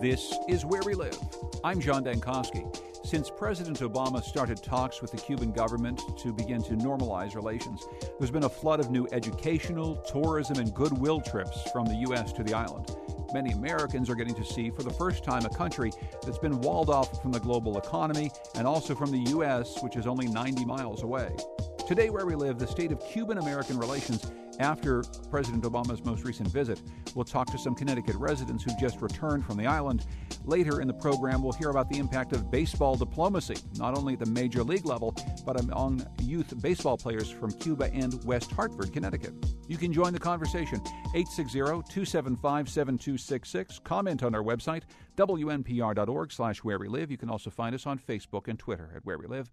This is Where We Live. I'm John Dankosky. Since President Obama started talks with the Cuban government to begin to normalize relations, there's been a flood of new educational, tourism, and goodwill trips from the U.S. to the island. Many Americans are getting to see for the first time a country that's been walled off from the global economy and also from the U.S., which is only 90 miles away. Today, where we live, the state of Cuban American relations after President Obama's most recent visit. We'll talk to some Connecticut residents who've just returned from the island. Later in the program, we'll hear about the impact of baseball diplomacy, not only at the major league level, but among youth baseball players from Cuba and West Hartford, Connecticut. You can join the conversation 860 275 7266. Comment on our website, wnpr.org slash where we live. You can also find us on Facebook and Twitter at where we live.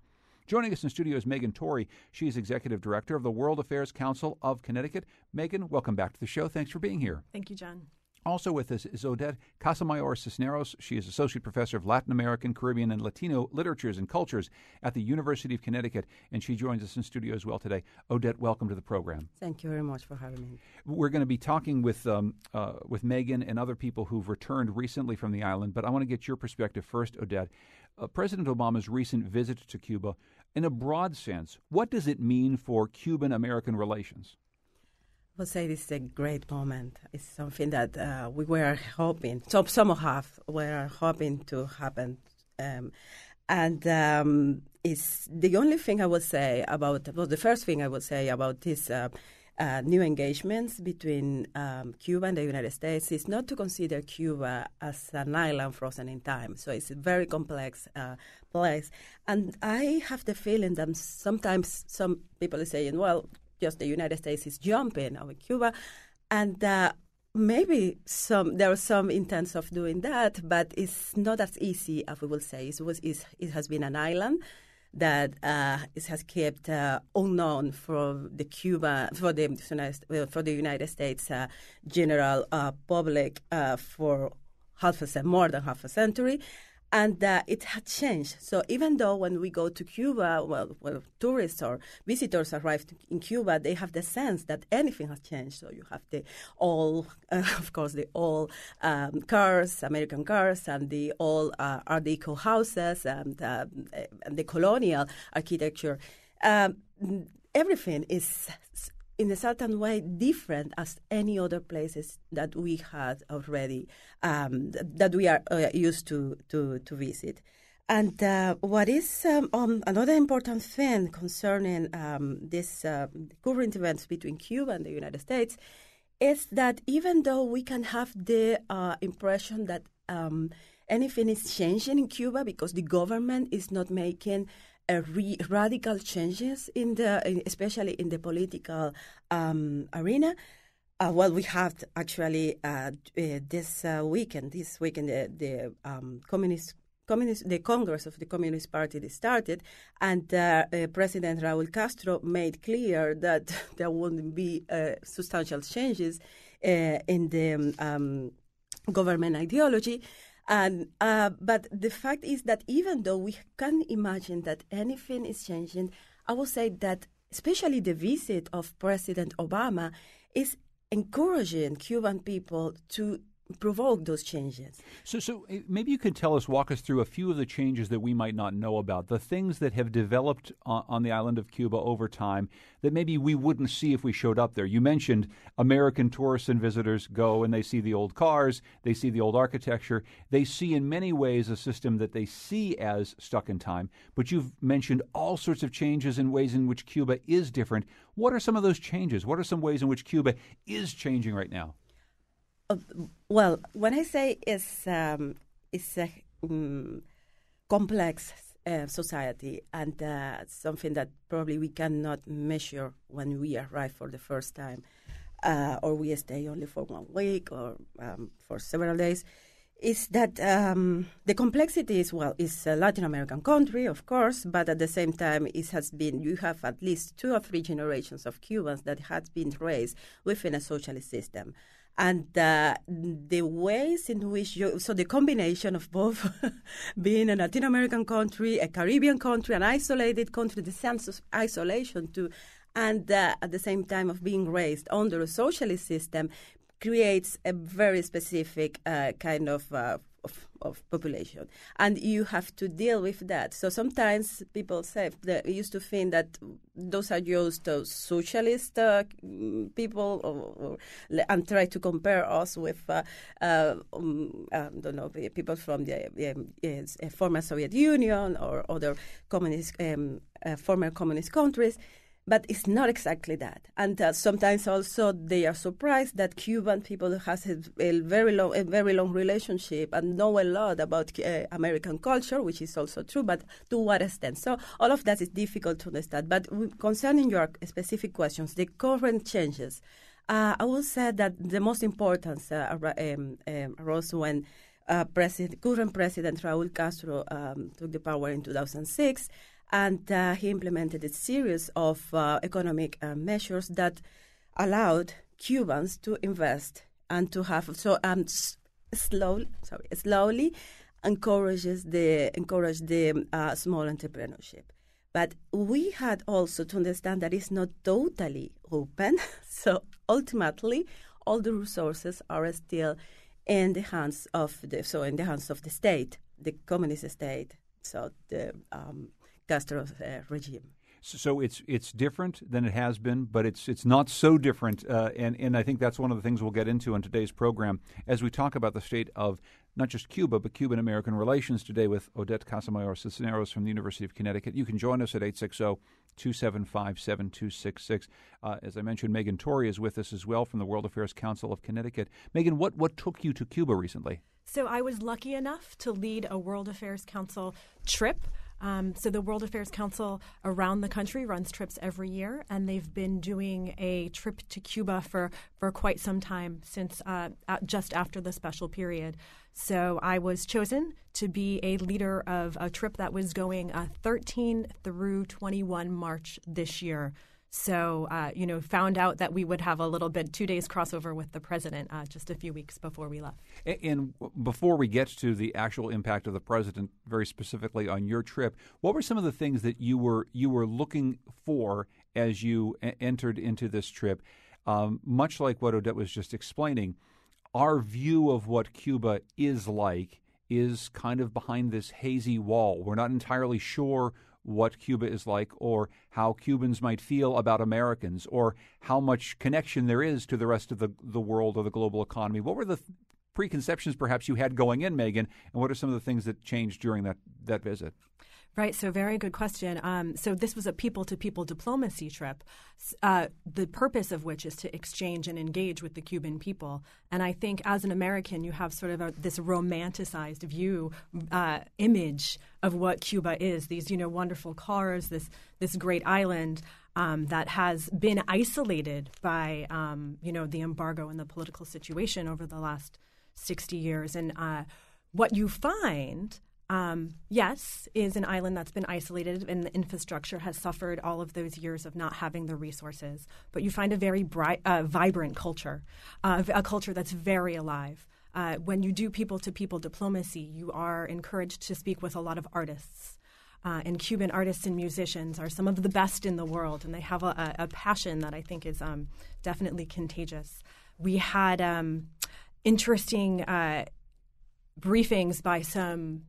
Joining us in studio is Megan Torrey. She's Executive Director of the World Affairs Council of Connecticut. Megan, welcome back to the show. Thanks for being here. Thank you, John. Also with us is Odette Casamayor Cisneros. She is Associate Professor of Latin American, Caribbean, and Latino Literatures and Cultures at the University of Connecticut, and she joins us in studio as well today. Odette, welcome to the program. Thank you very much for having me. We're going to be talking with um, uh, with Megan and other people who've returned recently from the island, but I want to get your perspective first, Odette. Uh, President Obama's recent visit to Cuba in a broad sense, what does it mean for Cuban American relations? I would say this is a great moment. It's something that uh, we were hoping, some, some of us were hoping to happen. Um, and um, it's the only thing I would say about, well, the first thing I would say about this uh, uh, new engagements between um, Cuba and the United States is not to consider Cuba as an island frozen in time. So it's a very complex uh, place. And I have the feeling that sometimes some people are saying, well, just the United States is jumping over Cuba. And uh, maybe some there are some intents of doing that, but it's not as easy as we will say. It, was, it has been an island that uh, has kept uh, unknown for the Cuba for the for the United States uh, general uh, public uh, for half a more than half a century, and uh, it had changed. So even though when we go to Cuba, well, well, tourists or visitors arrive in Cuba, they have the sense that anything has changed. So you have the all, uh, of course, the all um, cars, American cars, and the all uh, Art Deco houses, and, uh, and the colonial architecture. Um, everything is in a certain way different as any other places that we had already um, that we are uh, used to, to, to visit. And uh, what is um, um, another important thing concerning um, this uh, current events between Cuba and the United States is that even though we can have the uh, impression that um, anything is changing in Cuba because the government is not making re- radical changes in the, especially in the political um, arena. Uh, well, we have actually uh, uh, this uh, weekend, this weekend, the, the um, communist. Communist, the Congress of the Communist Party started, and uh, uh, President Raúl Castro made clear that there wouldn't be substantial changes in the um, government ideology. And uh, but the fact is that even though we can imagine that anything is changing, I will say that especially the visit of President Obama is encouraging Cuban people to provoke those changes. So, so eh, maybe you could tell us, walk us through a few of the changes that we might not know about, the things that have developed on, on, the island of Cuba over time that maybe we wouldn't see if we showed up there. You mentioned American tourists and visitors go and they see the old cars, they see the old architecture, they see in many ways a system that they see as stuck in time. But you've mentioned all sorts of changes in ways in which Cuba is different. What are some of those changes? What are some ways in which Cuba is changing right now? Well, when I say it's um, it's a um, complex uh, society and uh, something that probably we cannot measure when we arrive for the first time, uh, or we stay only for one week or um, for several days. is that um, the complexity is well is a Latin American country, of course, but at the same time, it has been you have at least two or three generations of Cubans that has been raised within a socialist system, and uh, the ways in which you so the combination of both being a Latin American country, a Caribbean country, an isolated country, the sense of isolation too. And uh, at the same time of being raised under a socialist system, creates a very specific uh, kind of, uh, of, of population, and you have to deal with that. So sometimes people say they used to think that those are just uh, socialist uh, people, or, or, and try to compare us with uh, uh, um, I don't know people from the um, former Soviet Union or other communist um, former communist countries but it's not exactly that. And uh, sometimes also they are surprised that Cuban people has a, a, very long, a very long relationship and know a lot about uh, American culture, which is also true. But to what extent? So all of that is difficult to understand. But concerning your specific questions, the current changes, uh, I will say that the most important uh, um, um, arose when. Uh, president, current President Raúl Castro um, took the power in 2006, and uh, he implemented a series of uh, economic uh, measures that allowed Cubans to invest and to have so um, slowly sorry slowly encourages the encourage the uh, small entrepreneurship. But we had also to understand that it's not totally open. so ultimately, all the resources are still in the hands of the so in the hands of the state, the communist state. So the um, Castro's uh, regime. So it's it's different than it has been, but it's it's not so different, uh, and and I think that's one of the things we'll get into in today's program as we talk about the state of not just Cuba but Cuban American relations today with Odette Casamayor Cisneros from the University of Connecticut. You can join us at 860 275 7266. Uh, as I mentioned, Megan Torrey is with us as well from the World Affairs Council of Connecticut. Megan, what what took you to Cuba recently? So I was lucky enough to lead a World Affairs Council trip um, so the World Affairs Council around the country runs trips every year, and they've been doing a trip to Cuba for, for quite some time since uh, just after the special period. So I was chosen to be a leader of a trip that was going uh, 13 through 21 March this year. So, uh, you know, found out that we would have a little bit two days crossover with the president uh, just a few weeks before we left. And, and, before we get to the actual impact of the president, very specifically on your trip, what were some of the things that you were you were looking for as you a- entered into this trip? Um, much like what Odette was just explaining, our view of what Cuba is like is kind of behind this hazy wall. We're not entirely sure what Cuba is like, or how Cubans might feel about Americans, or how much connection there is to the rest of the, the world or the global economy. What were the preconceptions perhaps you had going in, Megan, and what are some of the things that changed during that, that visit? Right. So, very good question. Um, so, this was a people to people diplomacy trip, uh, the purpose of which is to exchange and engage with the Cuban people. And I think as an American, you have sort of a, this romanticized view, uh, image of what Cuba is these, you know, wonderful cars, this, this great island. Um, that has been isolated by, um, you know, the embargo and the political situation over the last 60 years. And uh, what you find um, yes, is an island that's been isolated and the infrastructure has suffered all of those years of not having the resources. But you find a very bright, uh, vibrant culture, uh, a culture that's very alive. Uh, when you do people to people diplomacy, you are encouraged to speak with a lot of artists. Uh, and Cuban artists and musicians are some of the best in the world, and they have a, a passion that I think is um, definitely contagious. We had um, interesting uh, briefings by some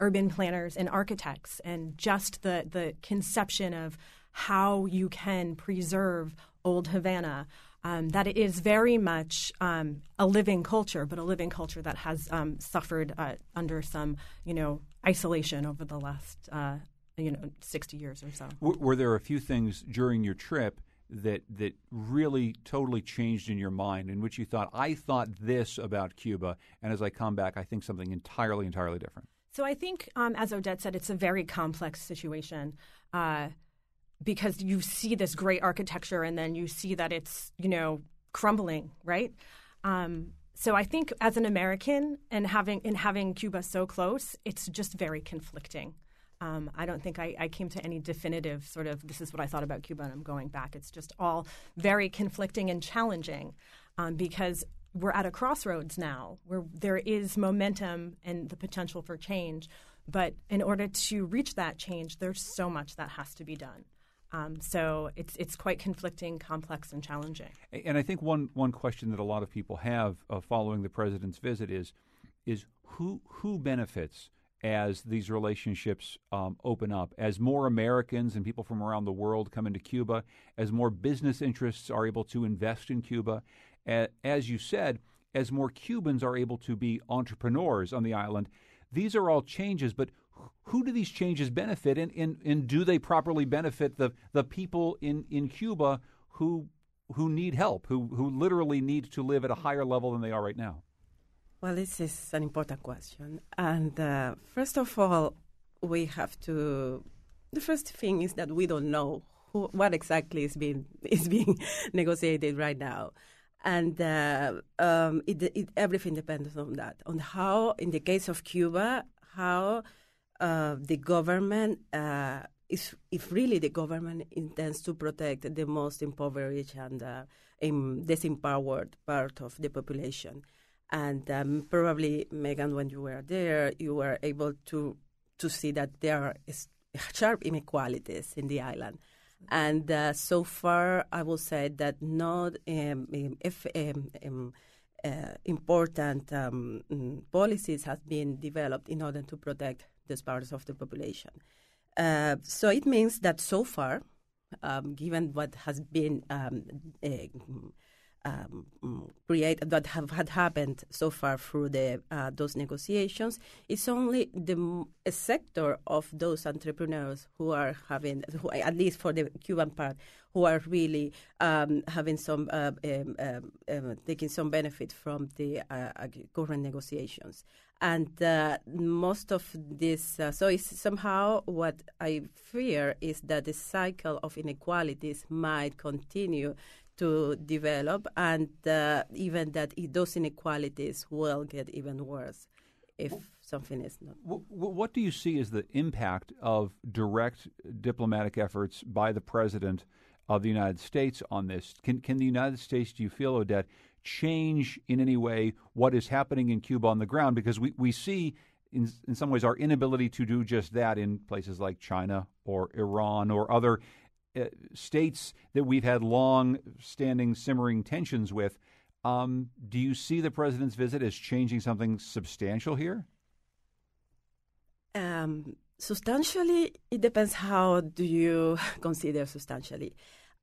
urban planners and architects and just the, the conception of how you can preserve old Havana. Um, that it is very much um, a living culture, but a living culture that has um, suffered uh, under some, you know, isolation over the last, uh, you know, sixty years or so. W- were there a few things during your trip that that really totally changed in your mind, in which you thought, I thought this about Cuba, and as I come back, I think something entirely, entirely different? So I think, um, as Odette said, it's a very complex situation uh, because you see this great architecture and then you see that it's you know crumbling, right? Um, so I think as an American and having and having Cuba so close, it's just very conflicting. Um, I don't think I, I, came to any definitive sort of this is what I thought about Cuba and I'm going back. It's just all very conflicting and challenging um, because we're at a crossroads now where there is momentum and the potential for change. But in order to reach that change, there's so much that has to be done. Um, so it's it's quite conflicting, complex, and challenging. And I think one one question that a lot of people have uh, following the president's visit is is who who benefits as these relationships um, open up, as more Americans and people from around the world come into Cuba, as more business interests are able to invest in Cuba, as you said, as more Cubans are able to be entrepreneurs on the island. These are all changes, but who do these changes benefit, and, and, and do they properly benefit the, the people in, in Cuba who who need help, who who literally need to live at a higher level than they are right now? Well, this is an important question. And uh, first of all, we have to. The first thing is that we don't know who, what exactly is being is being negotiated right now, and uh, um, it, it, everything depends on that. On how, in the case of Cuba, how uh, the government uh, is, if really the government intends to protect the most impoverished and uh, disempowered part of the population and um, probably, Megan, when you were there, you were able to to see that there are sharp inequalities in the island. And uh, so far, I will say that not um, um if um, um, uh, important um, mm, policies have been developed in order to protect these parts of the population. Uh, so it means that so far, given what has been uh, um, create that have had happened so far through the uh, those negotiations. It's only the a sector of those entrepreneurs who are having, who, at least for the Cuban part, who are really um, having some uh, um, um, um taking some benefit from the uh, current negotiations. And uh, most of this, uh, so it's somehow what I fear is that the cycle of inequalities might continue to develop, and uh, even that those inequalities will get even worse if something is not. What do you see as the impact of direct diplomatic efforts by the president of the United States on this? Can can the United States, do you feel, Odette, change in any way what is happening in Cuba on the ground? Because we, we see in, in some ways our inability to do just that in places like China or Iran or other states that we've had long standing simmering tensions with. Um, do you see the president's visit as changing something substantial here? Um, substantially, it depends how do you consider substantially.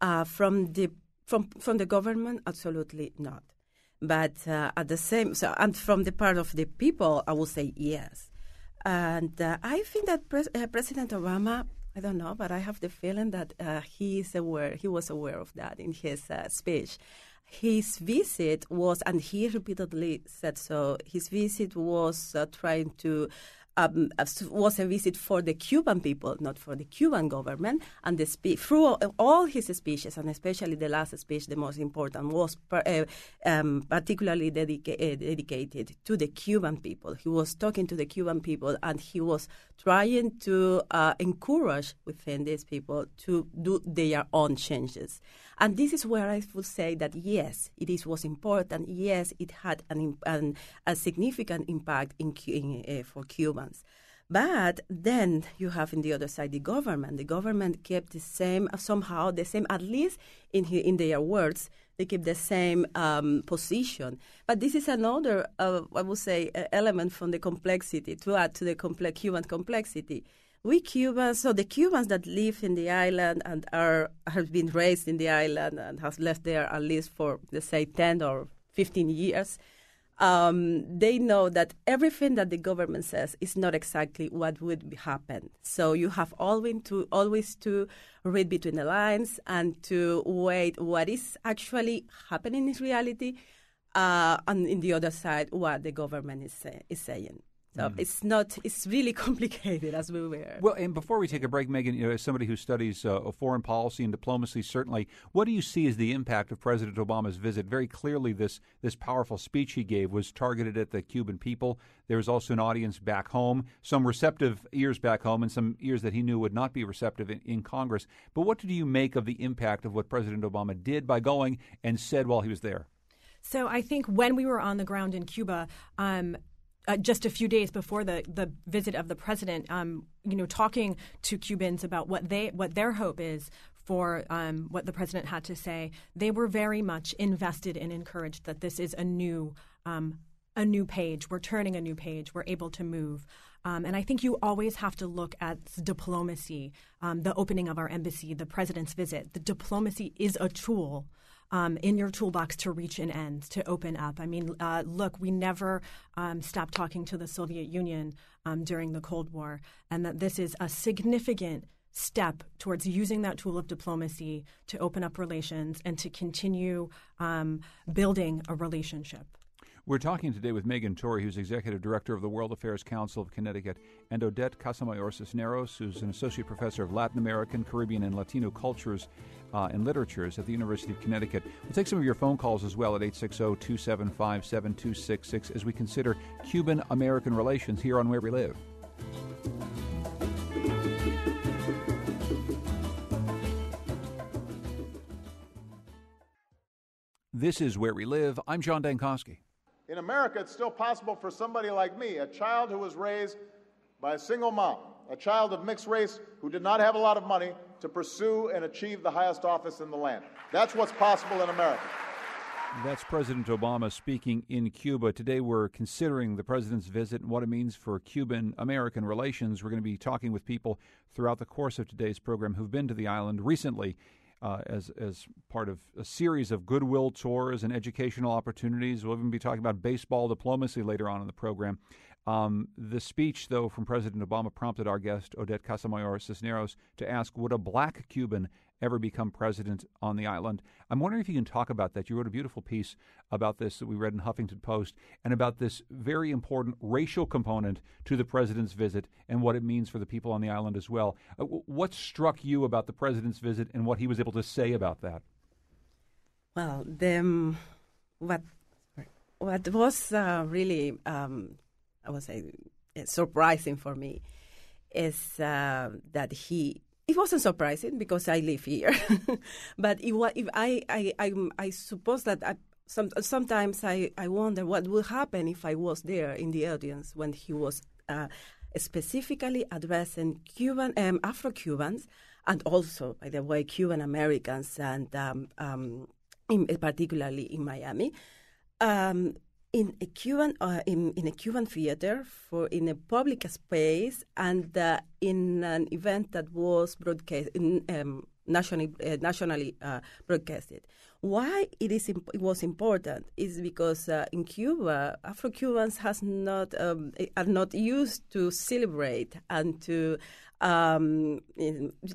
Uh, from the from from the government, absolutely not. But uh, at the same, so and from the part of the people, I would say yes. And uh, I think that Pres- uh, President Obama I don't know, but I have the feeling that uh, he is aware. He was aware of that in his uh, speech. His visit was, and he repeatedly said so. His visit was uh, trying to um, was a visit for the Cuban people, not for the Cuban government. And the through all his speeches, and especially the last speech, the most important, was per, uh, um, particularly dedica- uh, dedicated to the Cuban people. He was talking to the Cuban people, and he was trying to uh, encourage within these people to do their own changes. And this is where I would say that yes, it is was important. Yes, it had an, an a significant impact in, in uh, for But then you have in the other side the government. The government kept the same somehow the same at least in in their words they keep the same um, position. But this is another uh, I would say element from the complexity to add to the complex Cuban complexity we Cubans, so the Cubans that live in the island and are have been raised in the island and have left there at least for let's say ten or fifteen years, um, they know that everything that the government says is not exactly what would happen. So you have always to always to read between the lines and to wait what is actually happening in reality, uh, and in the other side what the government is is saying. So mm. it's not. It's really complicated as we were. Well, and before we take a break, Megan, you know, as somebody who studies uh, foreign policy and diplomacy, certainly, what do you see as the impact of President Obama's visit? Very clearly, this this powerful speech he gave was targeted at the Cuban people. There was also an audience back home, some receptive ears back home, and some ears that he knew would not be receptive in, in Congress. But what do you make of the impact of what President Obama did by going and said while he was there? So I think when we were on the ground in Cuba, um, uh, just a few days before the, the visit of the president, um, you know, talking to Cubans about what they what their hope is for um, what the president had to say, they were very much invested and encouraged that this is a new um, a new page. We're turning a new page. We're able to move. Um, and I think you always have to look at diplomacy, um, the opening of our embassy, the president's visit. The diplomacy is a tool um, in your toolbox to reach an end, to open up. I mean, uh, look, we never um, stopped talking to the Soviet Union um, during the Cold War, and that this is a significant step towards using that tool of diplomacy to open up relations and to continue um, building a relationship. We're talking today with Megan Torrey, who's Executive Director of the World Affairs Council of Connecticut, and Odette Casamayor Cisneros, who's an Associate Professor of Latin American, Caribbean, and Latino Cultures uh, and Literatures at the University of Connecticut. We'll take some of your phone calls as well at 860 275 7266 as we consider Cuban American relations here on Where We Live. This is Where We Live. I'm John Dankosky. In America, it's still possible for somebody like me, a child who was raised by a single mom, a child of mixed race who did not have a lot of money, to pursue and achieve the highest office in the land. That's what's possible in America. That's President Obama speaking in Cuba. Today we're considering the president's visit and what it means for Cuban American relations. We're going to be talking with people throughout the course of today's program who've been to the island recently uh, as as part of a series of goodwill tours and educational opportunities. We'll even be talking about baseball diplomacy later on in the program. Um, the speech, though, from President Obama prompted our guest, Odette Casamayor Cisneros, to ask Would a black Cuban ever become president on the island? I'm wondering if you can talk about that. You wrote a beautiful piece about this that we read in Huffington Post and about this very important racial component to the president's visit and what it means for the people on the island as well. Uh, what struck you about the president's visit and what he was able to say about that? Well, the, um, what, what was uh, really um, I would say, surprising for me is uh, that he. It wasn't surprising because I live here, but it, if I, I, I, I suppose that I, some, sometimes I, I wonder what would happen if I was there in the audience when he was uh, specifically addressing Cuban um, Afro Cubans and also, by the way, Cuban Americans and um, um, in, particularly in Miami. In a Cuban uh, in, in a Cuban theater for in a public space and uh, in an event that was broadcast in, um, nationally uh, nationally uh, broadcasted. Why it is imp- it was important is because uh, in Cuba Afro Cubans has not um, are not used to celebrate and to um,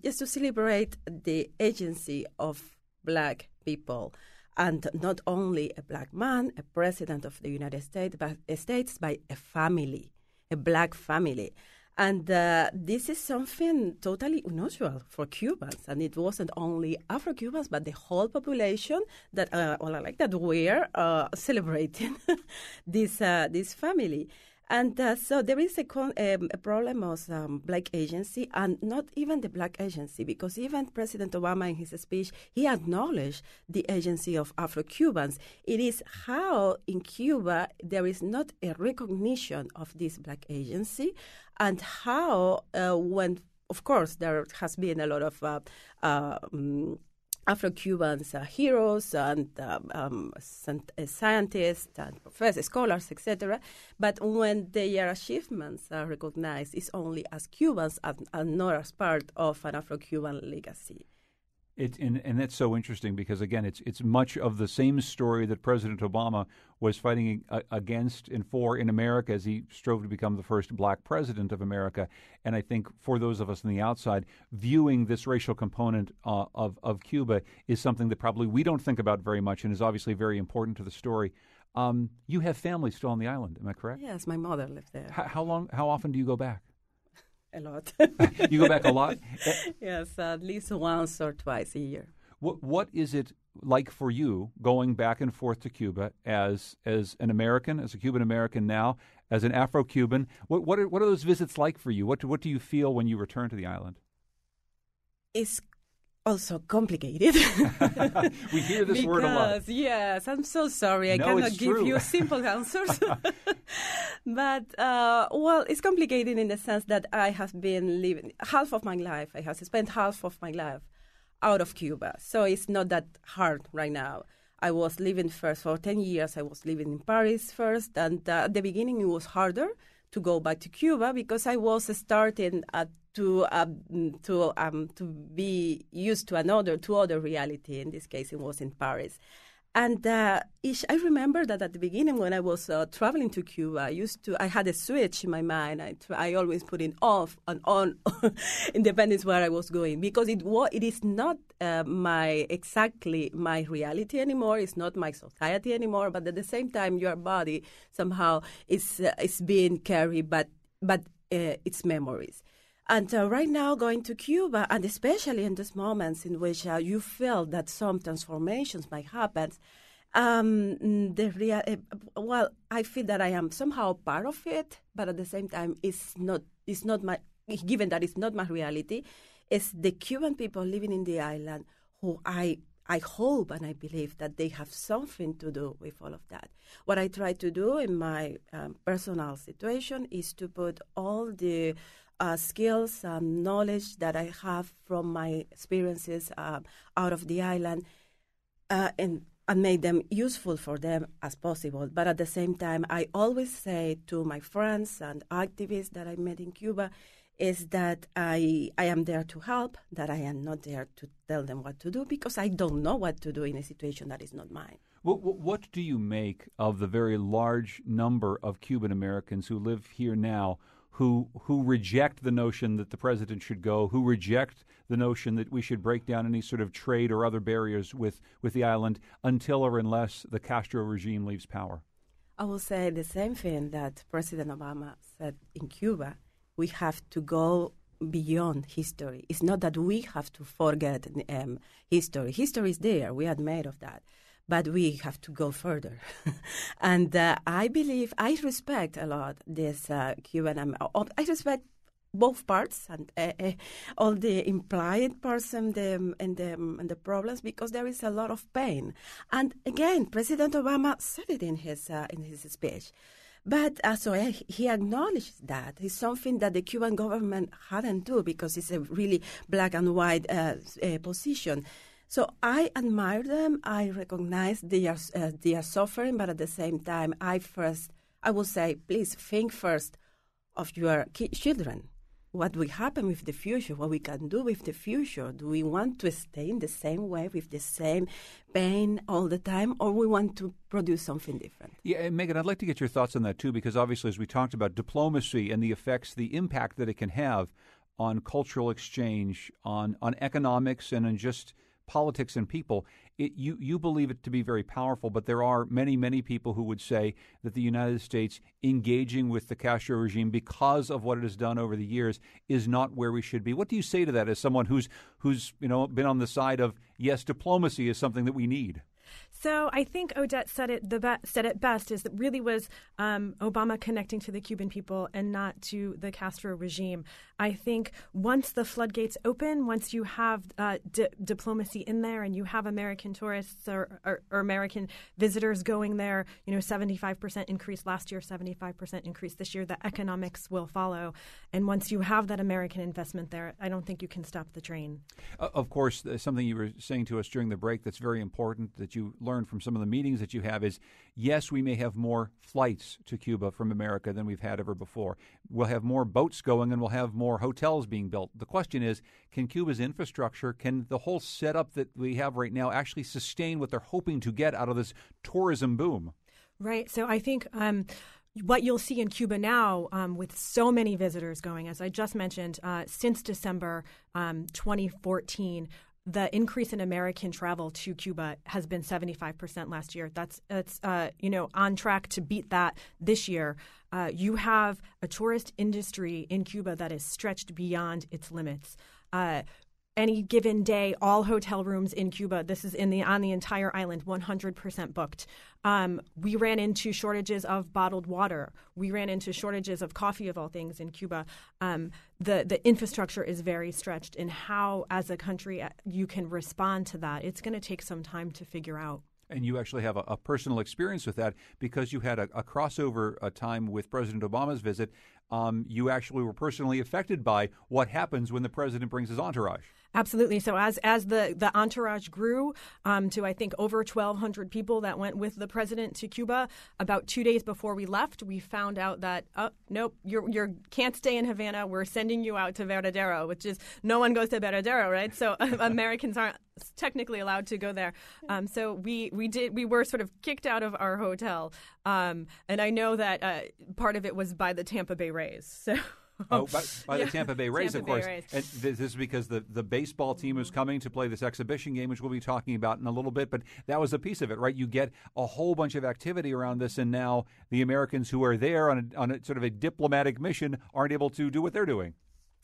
just to celebrate the agency of black people and not only a black man, a president of the United States, but states by a family, a black family. And uh, this is something totally unusual for Cubans. And it wasn't only Afro Cubans, but the whole population that, uh, well, like that, were uh, celebrating this, uh, this family. And uh, so there is a, con- um, a problem of um, black agency, and not even the black agency, because even President Obama in his speech he acknowledged the agency of Afro-Cubans. It is how in Cuba there is not a recognition of this black agency, and how uh, when of course there has been a lot of uh, um, Afro-Cubans are heroes and um, um, uh, scientists and professors, scholars, etc. But when their achievements are recognized, it's only as Cubans and, and not as part of an Afro-Cuban legacy. It, and, and that's so interesting because again, it's it's much of the same story that President Obama was fighting against and for in America as he strove to become the first black president of America. And I think for those of us on the outside, viewing this racial component uh, of of Cuba is something that probably we don't think about very much, and is obviously very important to the story. Um, you have family still on the island, am I correct? Yes, my mother lived there. How, how long? How often do you go back? A lot. you go back a lot. yes, at least once or twice a year. What What is it like for you going back and forth to Cuba as as an American, as a Cuban American now, as an Afro Cuban? What what are, what are those visits like for you? What do, what do you feel when you return to the island? It's also complicated. we hear this because, word a lot. Yes, I'm so sorry. I No, cannot give true. you simple answers. but, uh, well, it's complicated in the sense that I have been living half of my life, I have spent half of my life out of Cuba. So it's not that hard right now. I was living first for 10 years, I was living in Paris first. And uh, at the beginning, it was harder to go back to Cuba because I was starting uh, to um, to um, to be used to another to other reality. In this case, it was in Paris. And uh, I remember that at the beginning, when I was uh, traveling to Cuba, I used to I had a switch in my mind. I, I always put it off and on, independence where I was going, because it it is not uh, my exactly my reality anymore. It's not my society anymore. But at the same time, your body somehow is uh, is being carried, but but uh, its memories. And uh, right now, going to Cuba, and especially in these moments in which uh, you feel that some transformations might happen, um, the rea- uh, well, I feel that I am somehow part of it, but at the same time, it's not. It's not my. Given that it's not my reality, it's the Cuban people living in the island who I I hope and I believe that they have something to do with all of that. What I try to do in my um, personal situation is to put all the uh, skills and knowledge that I have from my experiences uh, out of the island uh, and, and make them useful for them as possible. But at the same time, I always say to my friends and activists that I met in Cuba is that I, I am there to help, that I am not there to tell them what to do because I don't know what to do in a situation that is not mine. What, what do you make of the very large number of Cuban Americans who live here now who who reject the notion that the president should go, who reject the notion that we should break down any sort of trade or other barriers with, with the island until or unless the Castro regime leaves power? I will say the same thing that President Obama said in Cuba. We have to go beyond history. It's not that we have to forget um, history. History is there. We made of that. But we have to go further. and uh, I believe, I respect a lot this uh, Cuban. Um, I respect both parts and uh, uh, all the implied parts and the, and, the, and the problems because there is a lot of pain. And again, President Obama said it in his, uh, in his speech. But uh, so uh, he acknowledged that it's something that the Cuban government hadn't do because it's a really black and white uh, position. So I admire them. I recognize they are uh, they are suffering, but at the same time, I first I will say, please think first of your children. What will happen with the future? What we can do with the future? Do we want to stay in the same way with the same pain all the time, or we want to produce something different? Yeah, Megan, I'd like to get your thoughts on that too, because obviously, as we talked about diplomacy and the effects, the impact that it can have on cultural exchange, on on economics, and on just politics and people, it, you you believe it to be very powerful. But there are many many people who would say that the United States engaging with the Castro regime because of what it has done over the years is not where we should be. What do you say to that as someone who's who's you know been on the side of yes, diplomacy is something that we need. So I think Odette said it the said it best. Is that really was um, Obama connecting to the Cuban people and not to the Castro regime. I think once the floodgates open, once you have uh, di- diplomacy in there, and you have American tourists or, or, or American visitors going there, you know, seventy five percent increase last year, seventy five percent increase this year. The economics will follow, and once you have that American investment there, I don't think you can stop the train. Uh, of course, uh, something you were saying to us during the break that's very important that you learned from some of the meetings that you have is yes, we may have more flights to Cuba from America than we've had ever before. We'll have more boats going and we'll have more hotels being built. The question is can Cuba's infrastructure, can the whole setup that we have right now actually sustain what they're hoping to get out of this tourism boom? Right. So I think. Um, what you'll see in Cuba now, um, with so many visitors going, as I just mentioned, uh, since December um, 2014, the increase in American travel to Cuba has been 75% last year. That's that's uh, you know on track to beat that this year. Uh, you have a tourist industry in Cuba that is stretched beyond its limits. Uh, any given day, all hotel rooms in Cuba, this is in the on the entire island, 100% booked. Um, we ran into shortages of bottled water. We ran into shortages of coffee, of all things, in Cuba. Um, the the infrastructure is very stretched, and how, as a country, uh, you can respond to that. It's going to take some time to figure out and you actually have a, a, personal experience with that because you had a, a crossover a time with President Obama's visit. Um, you actually were personally affected by what happens when the president brings his entourage. Absolutely. So as as the the entourage grew um, to I think over 1,200 people that went with the president to Cuba, about two days before we left, we found out that oh nope, you you can't stay in Havana. We're sending you out to Varadero, which is no one goes to Varadero, right? So Americans aren't technically allowed to go there. Um, so we we did we were sort of kicked out of our hotel, um, and I know that uh, part of it was by the Tampa Bay Rays. So. oh, by, by yeah. the Tampa Bay Rays, Tampa of course. Rays. And this is because the, the baseball team is coming to play this exhibition game, which we'll be talking about in a little bit. But that was a piece of it, right? You get a whole bunch of activity around this, and now the Americans who are there on a, on a sort of a diplomatic mission aren't able to do what they're doing.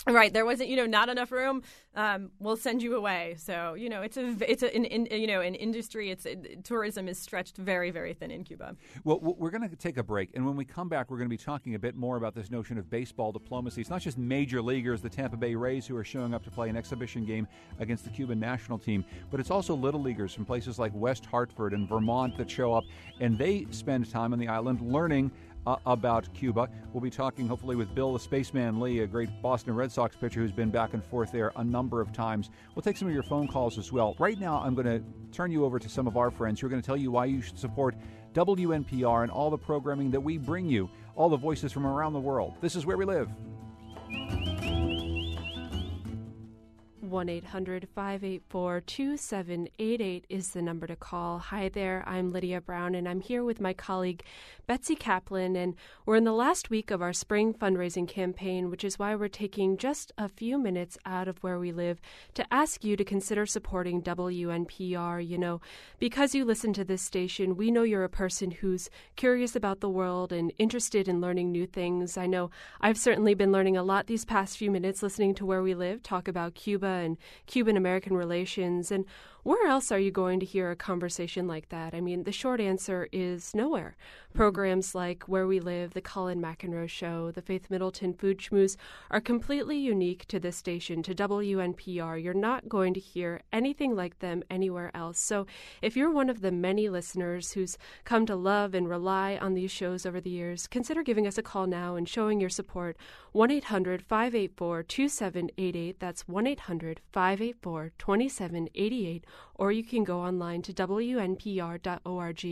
Right, there wasn't, you know, not enough room. Um, we'll send you away. So, you know, it's a, it's a, in, in, you know, an industry. It's it, tourism is stretched very, very thin in Cuba. Well, we're going to take a break, and when we come back, we're going to be talking a bit more about this notion of baseball diplomacy. It's not just major leaguers, the Tampa Bay Rays, who are showing up to play an exhibition game against the Cuban national team, but it's also little leaguers from places like West Hartford and Vermont that show up, and they spend time on the island learning uh, about Cuba. We'll be talking hopefully with Bill the Spaceman Lee, a great Boston Red Sox pitcher who's been back and forth there a number of times. We'll take some of your phone calls as well. Right now, I'm going to turn you over to some of our friends who are going to tell you why you should support WNPR and all the programming that we bring you, all the voices from around the world. This is where we live. 1 800 584 2788 is the number to call. Hi there, I'm Lydia Brown, and I'm here with my colleague Betsy Kaplan, and we're in the last week of our spring fundraising campaign, which is why we're taking just a few minutes out of where we live to ask you to consider supporting WNPR. You know, because you listen to this station, we know you're a person who's curious about the world and interested in learning new things. I know I've certainly been learning a lot these past few minutes listening to Where We Live talk about Cuba and Cuban American relations. And where else are you going to hear a conversation like that? I mean, the short answer is nowhere. Programs like Where We Live, The Colin McEnroe Show, The Faith Middleton Food Schmooze are completely unique to this station, to WNPR. You're not going to hear anything like them anywhere else. So if you're one of the many listeners who's come to love and rely on these shows over the years, consider giving us a call now and showing your support. 1 800 584 2788. That's 1 800 584 2788 or you can go online to wnpr.org.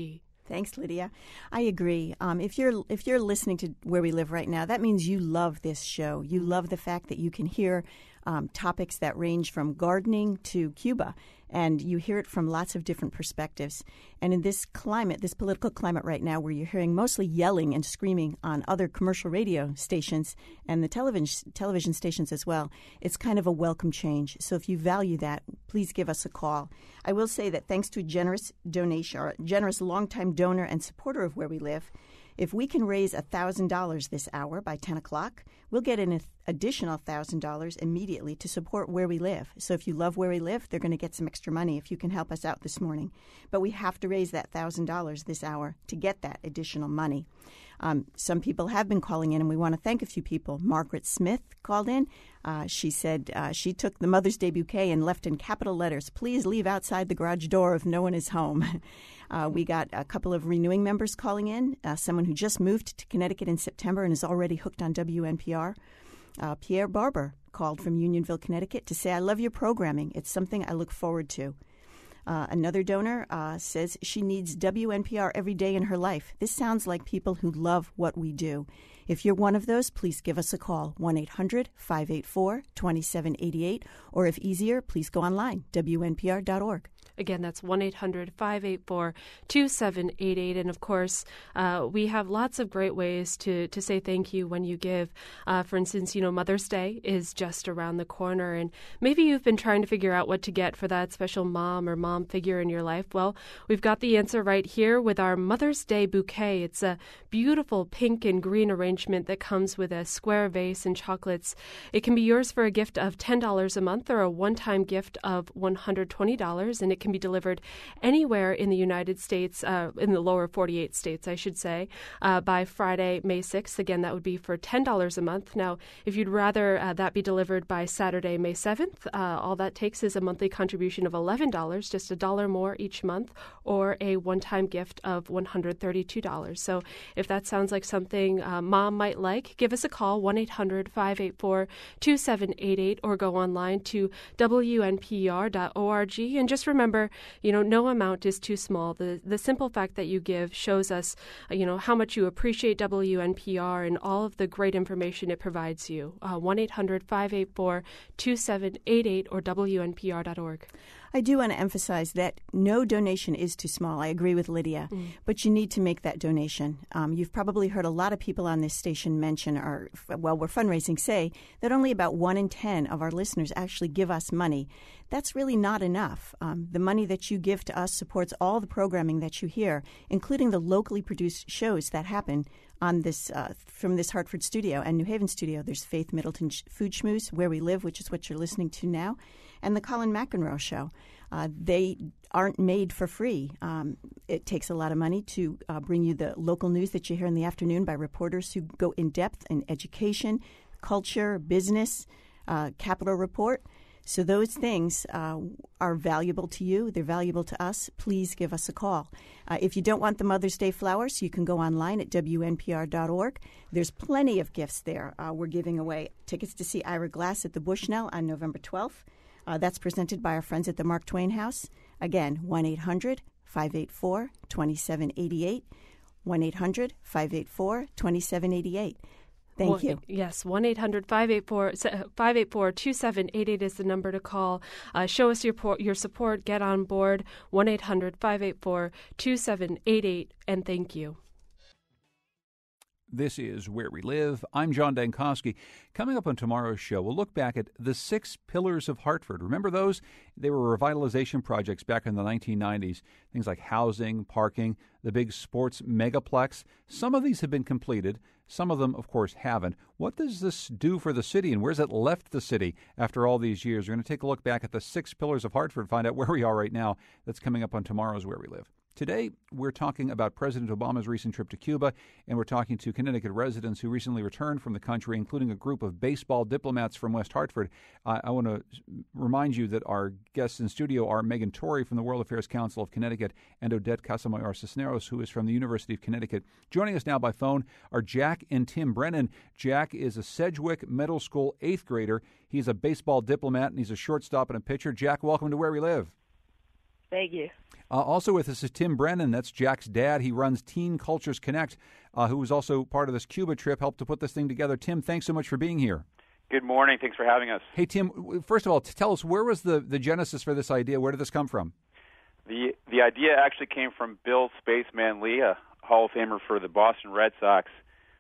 Thanks, Lydia. I agree. Um, if you're if you're listening to where we live right now, that means you love this show. You love the fact that you can hear um, topics that range from gardening to Cuba and you hear it from lots of different perspectives. And in this climate, this political climate right now, where you're hearing mostly yelling and screaming on other commercial radio stations and the television television stations as well, it's kind of a welcome change. So if you value that, please give us a call. I will say that thanks to a generous donation, or generous longtime donor and supporter of Where We Live. If we can raise $1,000 this hour by 10 o'clock, we'll get an additional $1,000 immediately to support where we live. So if you love where we live, they're going to get some extra money if you can help us out this morning. But we have to raise that $1,000 this hour to get that additional money. Um, some people have been calling in, and we want to thank a few people. Margaret Smith called in. Uh, she said uh, she took the Mother's Day bouquet and left in capital letters, please leave outside the garage door if no one is home. uh, we got a couple of renewing members calling in, uh, someone who just moved to Connecticut in September and is already hooked on WNPR. Uh, Pierre Barber called from Unionville, Connecticut to say, I love your programming. It's something I look forward to. Uh, another donor uh, says she needs WNPR every day in her life. This sounds like people who love what we do. If you're one of those, please give us a call 1 800 584 2788, or if easier, please go online, WNPR.org. Again, that's 1 800 584 2788. And of course, uh, we have lots of great ways to, to say thank you when you give. Uh, for instance, you know, Mother's Day is just around the corner, and maybe you've been trying to figure out what to get for that special mom or mom figure in your life. Well, we've got the answer right here with our Mother's Day bouquet. It's a beautiful pink and green arrangement that comes with a square vase and chocolates. It can be yours for a gift of $10 a month or a one time gift of $120, and it can be delivered anywhere in the United States, uh, in the lower 48 states, I should say, uh, by Friday, May 6th. Again, that would be for $10 a month. Now, if you'd rather uh, that be delivered by Saturday, May 7th, uh, all that takes is a monthly contribution of $11, just a dollar more each month, or a one time gift of $132. So if that sounds like something uh, mom might like, give us a call, 1 800 584 2788, or go online to WNPR.org. And just remember, remember, you know, no amount is too small. The the simple fact that you give shows us, uh, you know, how much you appreciate WNPR and all of the great information it provides you. Uh, one 584 2788 or WNPR.org. I do want to emphasize that no donation is too small. I agree with Lydia, mm. but you need to make that donation. Um, you've probably heard a lot of people on this station mention, or well, we're fundraising, say that only about one in ten of our listeners actually give us money. That's really not enough. Um, the money that you give to us supports all the programming that you hear, including the locally produced shows that happen on this uh, from this Hartford studio and New Haven studio. There's Faith Middleton Food Schmooze, Where We Live, which is what you're listening to now, and the Colin McEnroe Show. Uh, they aren't made for free. Um, it takes a lot of money to uh, bring you the local news that you hear in the afternoon by reporters who go in depth in education, culture, business, uh, Report. So those things uh, are valuable to you. They're valuable to us. Please give us a call. Uh, if you don't want the Mother's Day flowers, you can go online at WNPR.org. There's plenty of gifts there. Uh, we're giving away tickets to see Ira Glass at the Bushnell on November 12th. Uh, that's presented by our friends at the Mark Twain House. Again, 1 800 584 2788. 1 800 584 2788. Thank well, you. Yes, 1 800 584 2788 is the number to call. Uh, show us your, your support. Get on board. 1 800 584 2788. And thank you. This is Where We Live. I'm John Dankosky. Coming up on tomorrow's show, we'll look back at the six pillars of Hartford. Remember those? They were revitalization projects back in the 1990s. Things like housing, parking, the big sports megaplex. Some of these have been completed. Some of them, of course, haven't. What does this do for the city, and where's it left the city after all these years? We're going to take a look back at the six pillars of Hartford, find out where we are right now. That's coming up on tomorrow's Where We Live. Today, we're talking about President Obama's recent trip to Cuba, and we're talking to Connecticut residents who recently returned from the country, including a group of baseball diplomats from West Hartford. Uh, I want to remind you that our guests in studio are Megan Torrey from the World Affairs Council of Connecticut and Odette Casamayor Cisneros, who is from the University of Connecticut. Joining us now by phone are Jack and Tim Brennan. Jack is a Sedgwick Middle School eighth grader. He's a baseball diplomat, and he's a shortstop and a pitcher. Jack, welcome to Where We Live. Thank you. Uh, also with us is Tim Brennan. That's Jack's dad. He runs Teen Cultures Connect, uh, who was also part of this Cuba trip, helped to put this thing together. Tim, thanks so much for being here. Good morning. Thanks for having us. Hey, Tim. First of all, tell us where was the, the genesis for this idea? Where did this come from? The the idea actually came from Bill Spaceman Lee, a Hall of Famer for the Boston Red Sox,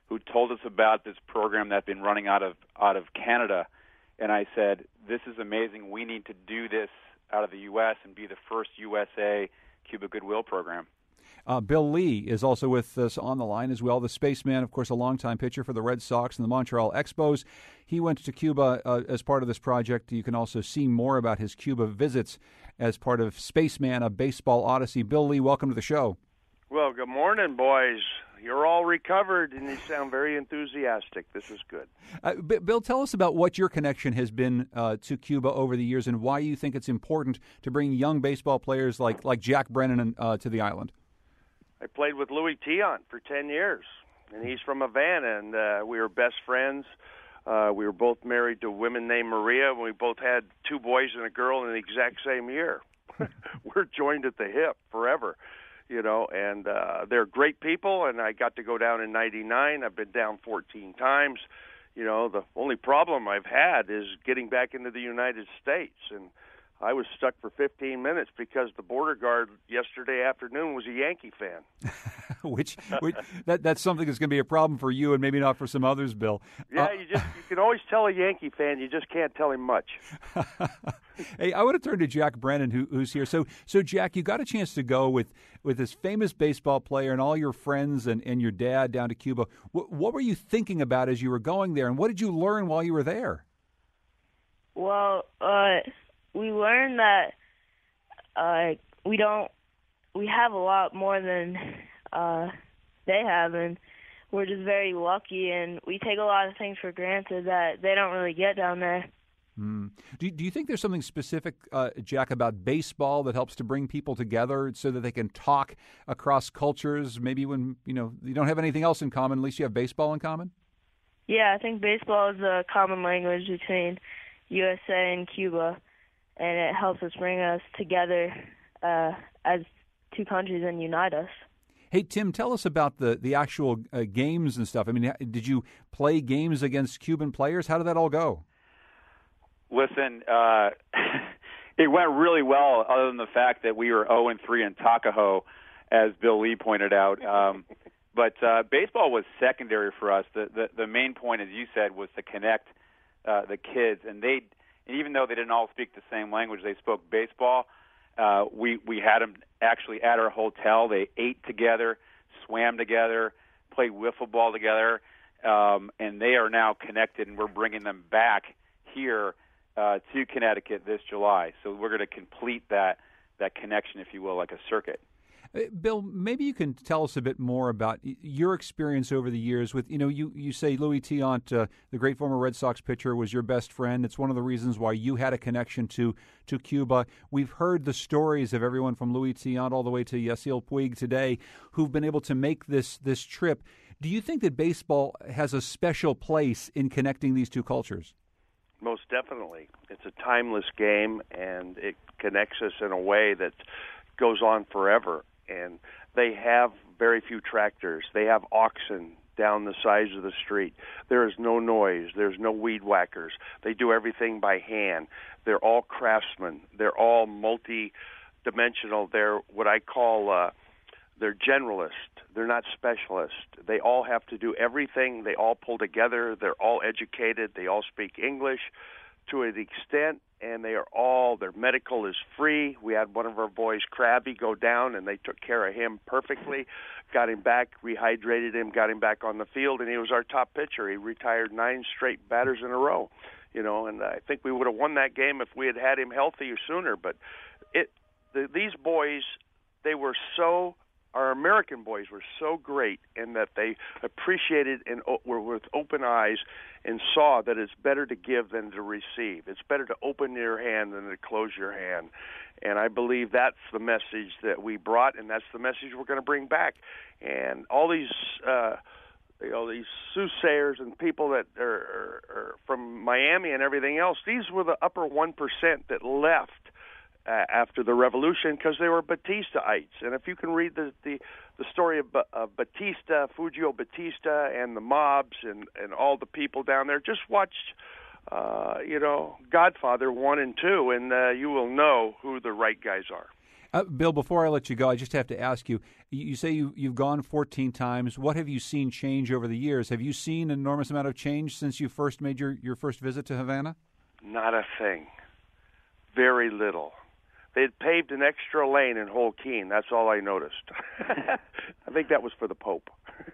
who told us about this program that's been running out of out of Canada, and I said, "This is amazing. We need to do this out of the U.S. and be the first USA Cuba Goodwill program. Uh, Bill Lee is also with us on the line as well. The spaceman, of course, a longtime pitcher for the Red Sox and the Montreal Expos. He went to Cuba uh, as part of this project. You can also see more about his Cuba visits as part of Spaceman, a baseball odyssey. Bill Lee, welcome to the show. Well, good morning, boys you're all recovered and you sound very enthusiastic. This is good. Uh, Bill, tell us about what your connection has been uh, to Cuba over the years and why you think it's important to bring young baseball players like, like Jack Brennan uh, to the island. I played with Luis Tiant for 10 years, and he's from Havana, and uh, we were best friends. Uh, we were both married to women named Maria, and we both had two boys and a girl in the exact same year. we're joined at the hip forever you know, and uh, they're great people. And I got to go down in '99. I've been down 14 times. You know, the only problem I've had is getting back into the United States, and I was stuck for 15 minutes because the border guard yesterday afternoon was a Yankee fan. which, which that that's something that's going to be a problem for you and maybe not for some others, Bill. Yeah, uh, you just you can always tell a Yankee fan, you just can't tell him much. hey, I want to turn to Jack Brennan, who, who's here. So, so Jack, you got a chance to go with with this famous baseball player and all your friends and, and your dad down to Cuba. What, what were you thinking about as you were going there, and what did you learn while you were there? Well, uh, we learned that uh, we don't we have a lot more than uh, they have, and we're just very lucky, and we take a lot of things for granted that they don't really get down there. Mm. Do, do you think there's something specific, uh, Jack, about baseball that helps to bring people together so that they can talk across cultures? Maybe when you know you don't have anything else in common, at least you have baseball in common. Yeah, I think baseball is a common language between USA and Cuba, and it helps us bring us together uh, as two countries and unite us. Hey Tim, tell us about the the actual uh, games and stuff. I mean, did you play games against Cuban players? How did that all go? Listen, uh, it went really well. Other than the fact that we were zero oh and three in Tacajó, as Bill Lee pointed out. Um, but uh, baseball was secondary for us. The, the the main point, as you said, was to connect uh, the kids, and they, and even though they didn't all speak the same language, they spoke baseball. Uh, we we had them actually at our hotel. They ate together, swam together, played wiffle ball together, um, and they are now connected. And we're bringing them back here uh, to Connecticut this July. So we're going to complete that that connection, if you will, like a circuit. Uh, Bill, maybe you can tell us a bit more about your experience over the years with, you know, you, you say Louis Tiant, uh, the great former Red Sox pitcher, was your best friend. It's one of the reasons why you had a connection to, to Cuba. We've heard the stories of everyone from Louis Tiant all the way to Yasiel Puig today who've been able to make this, this trip. Do you think that baseball has a special place in connecting these two cultures? Most definitely. It's a timeless game, and it connects us in a way that goes on forever and they have very few tractors. They have oxen down the sides of the street. There is no noise. There's no weed whackers. They do everything by hand. They're all craftsmen. They're all multi-dimensional. They're what I call uh, they're generalist. They're not specialist. They all have to do everything. They all pull together. They're all educated. They all speak English to an extent and they are all their medical is free. We had one of our boys, Krabby, go down, and they took care of him perfectly. Got him back, rehydrated him, got him back on the field, and he was our top pitcher. He retired nine straight batters in a row, you know. And I think we would have won that game if we had had him healthy sooner. But it, the, these boys, they were so our American boys were so great in that they appreciated and were with open eyes and saw that it's better to give than to receive. It's better to open your hand than to close your hand. And I believe that's the message that we brought, and that's the message we're going to bring back. And all these, uh, you know, these soothsayers and people that are, are, are from Miami and everything else, these were the upper 1% that left uh, after the revolution because they were Batistaites. And if you can read the the, the story of, of Batista, Fulgio Batista, and the mobs and and all the people down there, just watch. Uh, you know, Godfather one and two, and uh, you will know who the right guys are. Uh, Bill, before I let you go, I just have to ask you. You say you, you've gone 14 times. What have you seen change over the years? Have you seen an enormous amount of change since you first made your, your first visit to Havana? Not a thing. Very little. They had paved an extra lane in Holguin. That's all I noticed. I think that was for the Pope.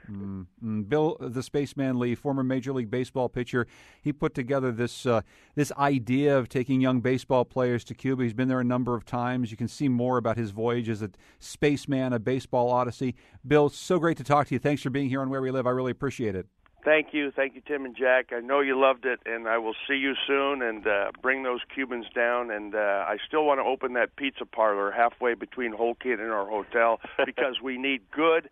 mm, mm. Bill, the spaceman Lee, former Major League Baseball pitcher, he put together this uh, this idea of taking young baseball players to Cuba. He's been there a number of times. You can see more about his voyage as a spaceman, a baseball odyssey. Bill, so great to talk to you. Thanks for being here on Where We Live. I really appreciate it. Thank you, thank you, Tim and Jack. I know you loved it, and I will see you soon. And uh, bring those Cubans down. And uh, I still want to open that pizza parlor halfway between Holguin and our hotel because we need good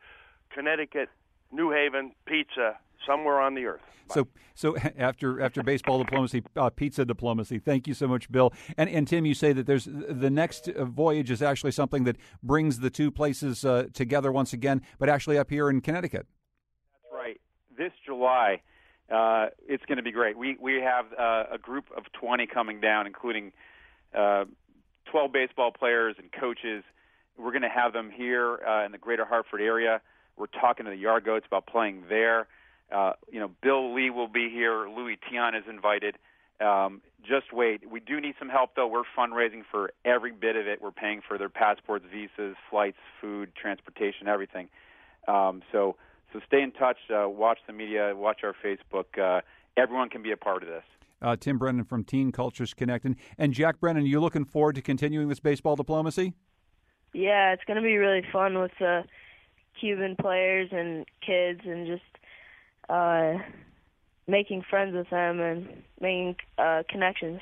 Connecticut, New Haven pizza somewhere on the earth. Bye. So, so after after baseball diplomacy, uh, pizza diplomacy. Thank you so much, Bill. And and Tim, you say that there's the next voyage is actually something that brings the two places uh, together once again, but actually up here in Connecticut July, uh, it's going to be great. We we have uh, a group of 20 coming down, including uh, 12 baseball players and coaches. We're going to have them here uh, in the greater Hartford area. We're talking to the Yard Goats about playing there. Uh, you know, Bill Lee will be here. Louis Tiant is invited. Um, just wait. We do need some help, though. We're fundraising for every bit of it. We're paying for their passports, visas, flights, food, transportation, everything. Um, so, so stay in touch. Uh, watch the media. Watch our Facebook. Uh, everyone can be a part of this. Uh, Tim Brennan from Teen Cultures Connect. And, and Jack Brennan, you looking forward to continuing this baseball diplomacy? Yeah, it's going to be really fun with the Cuban players and kids and just uh, making friends with them and making uh, connections.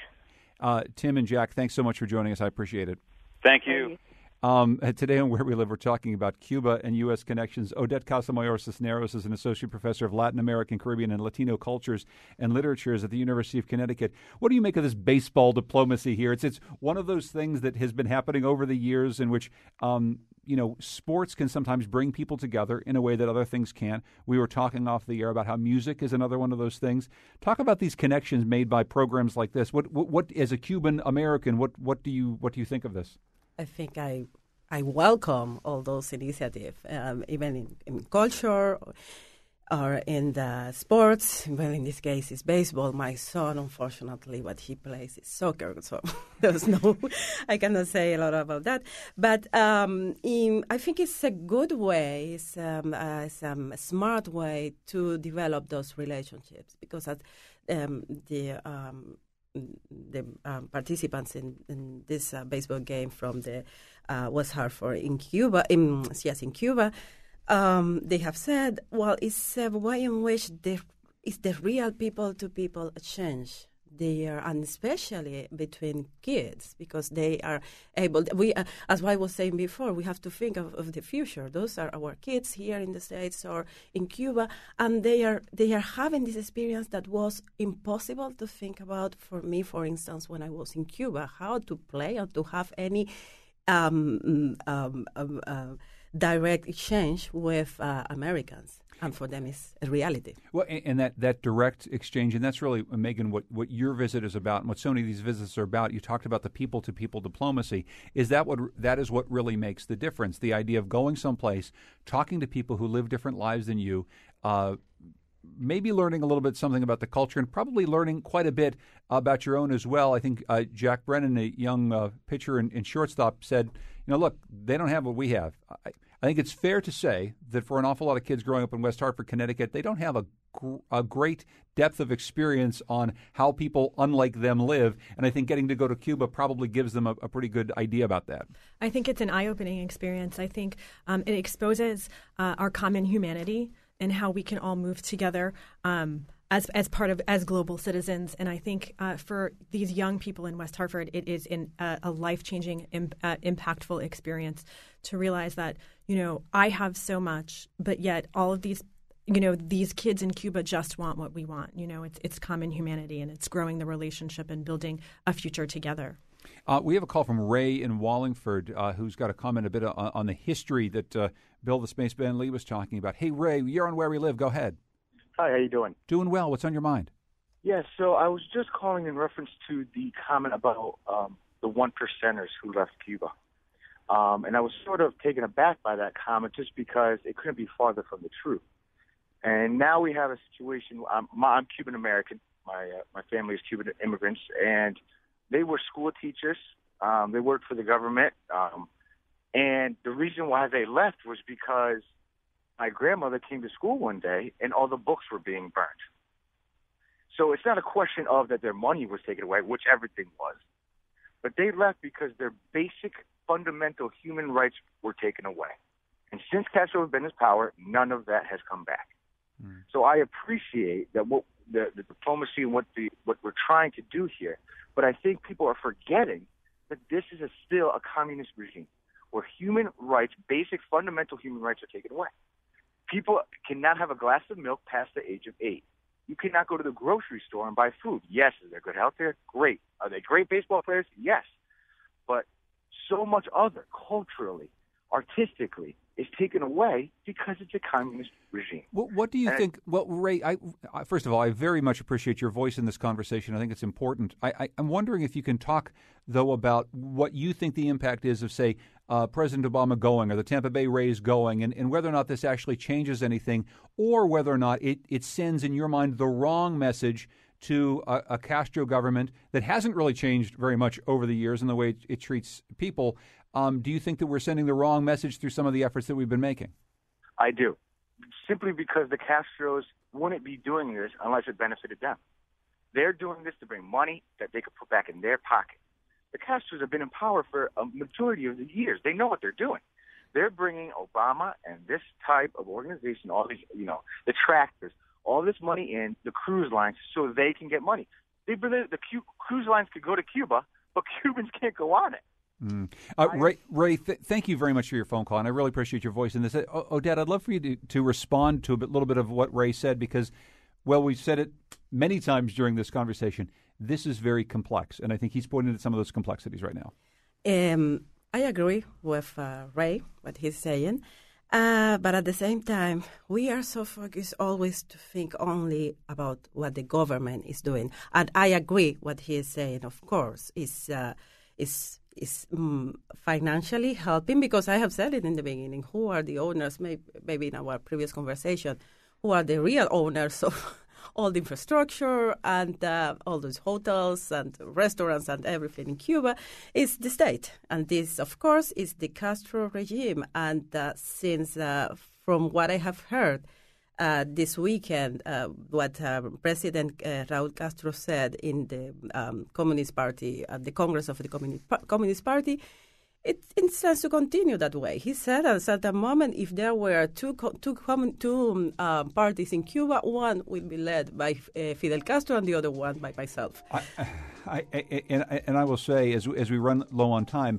Uh, Tim and Jack, thanks so much for joining us. I appreciate it. Thank you. Thank you. Um, today on Where We Live, we're talking about Cuba and U.S. connections. Odette Casamayor Cisneros is an associate professor of Latin American, Caribbean, and Latino cultures and literatures at the University of Connecticut. What do you make of this baseball diplomacy here? It's it's one of those things that has been happening over the years in which um, you know sports can sometimes bring people together in a way that other things can't. We were talking off the air about how music is another one of those things. Talk about these connections made by programs like this. What what, what as a Cuban American, what what do you what do you think of this? I think I I welcome all those initiatives, um, even in, in, culture or in the sports. Well, in this case, it's baseball. My son, unfortunately, what he plays is soccer, so there's no, I cannot say a lot about that. But um, in, I think it's a good way, it's, um, uh, um, a smart way to develop those relationships because at, um, the um, the um, participants in, in this uh, baseball game from the uh, West Hartford in Cuba, in, yes, in Cuba, um, they have said, well, it's a way in which the, it's the real people-to-people exchange there, and especially between kids, because they are able. We, uh, as I was saying before, we have to think of, of, the future. Those are our kids here in the states or in Cuba, and they are they are having this experience that was impossible to think about for me. For instance, when I was in Cuba, how to play or to have any. Um, um, um, uh, direct exchange with uh, Americans and for them it's a reality. Well, and that, that direct exchange, and that's really, Megan, what, what your visit is about and what so many of these visits are about. You talked about the people to people diplomacy. Is that what that is what really makes the difference? The idea of going someplace, talking to people who live different lives than you, uh, maybe learning a little bit something about the culture and probably learning quite a bit about your own as well. I think uh, Jack Brennan, a young uh, pitcher and, and, shortstop, said, you know, look, they don't have what we have. I, I think it's fair to say that for an awful lot of kids growing up in West Hartford, Connecticut, they don't have a, a great depth of experience on how people unlike them live. And I think getting to go to Cuba probably gives them a, a pretty good idea about that. I think it's an eye opening experience. I think um, it exposes uh, our common humanity and how we can all move together. Um, as as part of as global citizens. And I think uh, for these young people in West Hartford, it is in, uh, a life changing, uh, impactful experience to realize that you know I have so much, but yet all of these. You know, these kids in Cuba just want what we want. You know, it's it's common humanity and it's growing the relationship and building a future together. Uh, we have a call from Ray in Wallingford, uh, who's got a comment a bit on, on the history that uh, Bill the Spaceman Lee was talking about. Hey, Ray, you're on Where We Live. Go ahead. Hi, how you doing? Doing well. What's on your mind? Yes, yeah, so I was just calling in reference to the comment about um, the one percenters who left Cuba. Um, and I was sort of taken aback by that comment just because it couldn't be farther from the truth. And now we have a situation. I'm, I'm Cuban American. My uh, my family is Cuban immigrants, and they were school teachers. Um, they worked for the government, um, and the reason why they left was because my grandmother came to school one day and all the books were being burnt. So it's not a question of that their money was taken away, which everything was, but they left because their basic fundamental human rights were taken away. And since Castro has been in power, none of that has come back. Mm. So I appreciate that what the, the diplomacy and what the what we're trying to do here, but I think people are forgetting that this is a, still a communist regime where human rights, basic fundamental human rights, are taken away. People cannot have a glass of milk past the age of eight. You cannot go to the grocery store and buy food. Yes, is there good health care? Great. Are they great baseball players? Yes. But so much other, culturally, artistically, is taken away because it's a communist regime. What, what do you and think? Well, Ray, I, I, first of all, I very much appreciate your voice in this conversation. I think it's important. I, I, I'm wondering if you can talk, though, about what you think the impact is of, say, uh, President Obama going or the Tampa Bay Rays going, and, and whether or not this actually changes anything, or whether or not it, it sends, in your mind, the wrong message to a, a, Castro government that hasn't really changed very much over the years in the way it, it treats people. Um, do you think that we're sending the wrong message through some of the efforts that we've been making? I do. Simply because the Castros wouldn't be doing this unless it benefited them. They're doing this to bring money that they could put back in their pocket. The Castros have been in power for a majority of the years. They know what they're doing. They're bringing Obama and this type of organization, all these, you know, the tractors, all this money in the cruise lines so they can get money. They believe the cruise lines could go to Cuba, but Cubans can't go on it. Mm. Uh, Ray, Ray th- thank you very much for your phone call, and I really appreciate your voice in this. Uh, Odette, I'd love for you to, to respond to a bit, little bit of what Ray said because, well, we've said it many times during this conversation. This is very complex, and I think he's pointing to some of those complexities right now. Um, I agree with uh, Ray, what he's saying. Uh, but at the same time, we are so focused always to think only about what the government is doing. And I agree what he is saying. Of course, is uh, is is um, financially helping because I have said it in the beginning. Who are the owners? Maybe, maybe in our previous conversation, who are the real owners of all the infrastructure and uh, all those hotels and restaurants and everything in Cuba is the state. And this, of course, is the Castro regime. And uh, since, uh, from what I have heard, uh, this weekend, uh, what uh, President Raúl Castro said in the um, Communist Party, at the Congress of the Communist Party, it intends to continue that way. He said at a certain moment, if there were two two common, two um, parties in Cuba, one will be led by uh, Fidel Castro and the other one by myself. I, I, I, and, and I will say, as as we run low on time.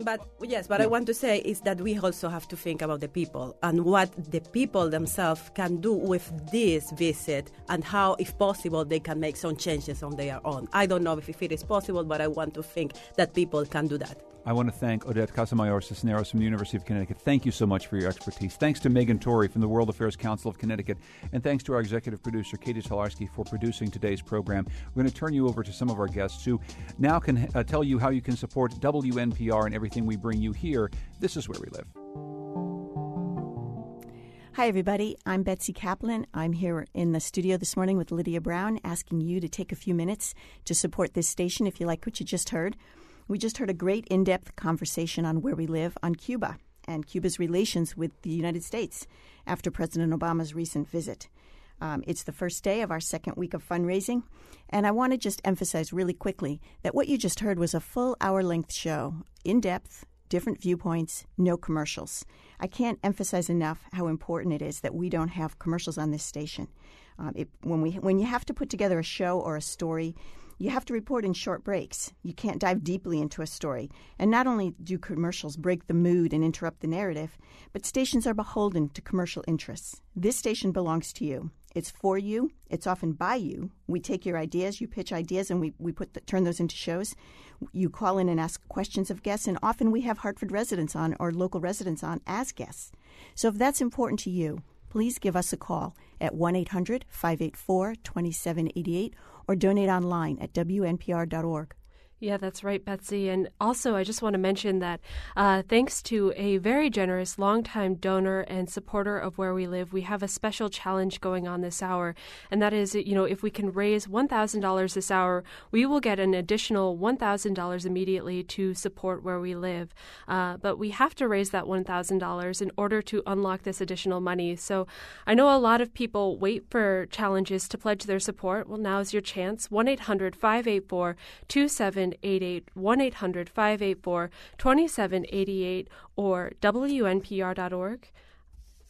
But yes, what yeah. I want to say is that we also have to think about the people and what the people themselves can do with this visit and how, if possible, they can make some changes on their own. I don't know if it is possible, but I want to think that people can do that. I want to thank Odette Casamayor Cisneros from the University of Connecticut. Thank you so much for your expertise. Thanks to Megan Torrey from the World Affairs Council of Connecticut. And thanks to our executive producer, Catie Talarski, for producing today's program. We're going to turn you over to some of our guests who now can uh, tell you how you can support WNPR and everything we bring you here. This is where we live. Hi, everybody. I'm Betsy Kaplan. I'm here in the studio this morning with Lydia Brown, asking you to take a few minutes to support this station if you like what you just heard. We just heard a great in depth conversation on where we live on Cuba and Cuba's relations with the United States after President Obama's recent visit. Um, it's the first day of our second week of fundraising, and I want to just emphasize really quickly that what you just heard was a full hour length show, in depth, different viewpoints, no commercials. I can't emphasize enough how important it is that we don't have commercials on this station. Um, it, when we when you have to put together a show or a story you have to report in short breaks. You can't dive deeply into a story. And not only do commercials break the mood and interrupt the narrative, but stations are beholden to commercial interests. This station belongs to you. It's for you. It's often by you. We take your ideas, you pitch ideas, and we, we put the, turn those into shows. You call in and ask questions of guests, and often we have Hartford residents on or local residents on as guests. So if that's important to you, please give us a call at 1 800 584 2788 or donate online at wnpr.org. Yeah, that's right, Betsy. And also, I just want to mention that uh, thanks to a very generous longtime donor and supporter of Where We Live, we have a special challenge going on this hour. And that is, you know, if we can raise $1,000 this hour, we will get an additional $1,000 immediately to support Where We Live. Uh, but we have to raise that $1,000 in order to unlock this additional money. So I know a lot of people wait for challenges to pledge their support. Well, now's your chance. 1 800 584 2788 1 800 584 2788 or WNPR.org.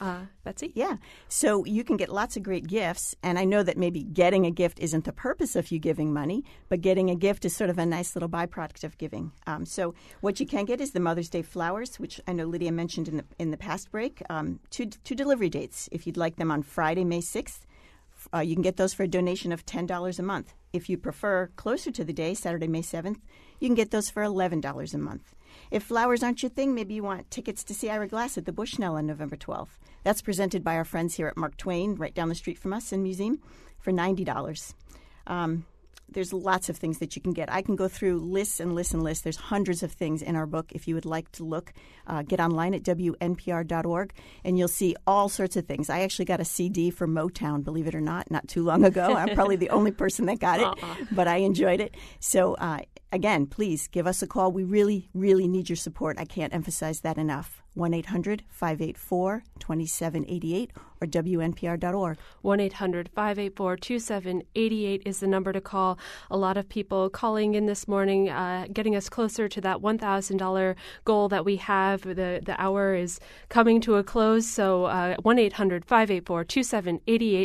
Uh, Betsy? Yeah. So you can get lots of great gifts. And I know that maybe getting a gift isn't the purpose of you giving money, but getting a gift is sort of a nice little byproduct of giving. Um, so what you can get is the Mother's Day flowers, which I know Lydia mentioned in the, in the past break. Um, two, two delivery dates. If you'd like them on Friday, May 6th, uh, you can get those for a donation of $10 a month. If you prefer closer to the day, Saturday, May 7th, you can get those for $11 a month. If flowers aren't your thing, maybe you want tickets to see Ira Glass at the Bushnell on November 12th. That's presented by our friends here at Mark Twain, right down the street from us in Museum, for $90. Um, there's lots of things that you can get. I can go through lists and lists and lists. There's hundreds of things in our book. If you would like to look, uh, get online at wnpr.org and you'll see all sorts of things. I actually got a CD for Motown, believe it or not, not too long ago. I'm probably the only person that got it, uh-uh. but I enjoyed it. So, uh, again, please give us a call. We really, really need your support. I can't emphasize that enough. 1 800 584 2788 or WNPR.org. 1 800 584 2788 is the number to call. A lot of people calling in this morning, uh, getting us closer to that $1,000 goal that we have. The, the hour is coming to a close, so uh, 1 800 584 2788.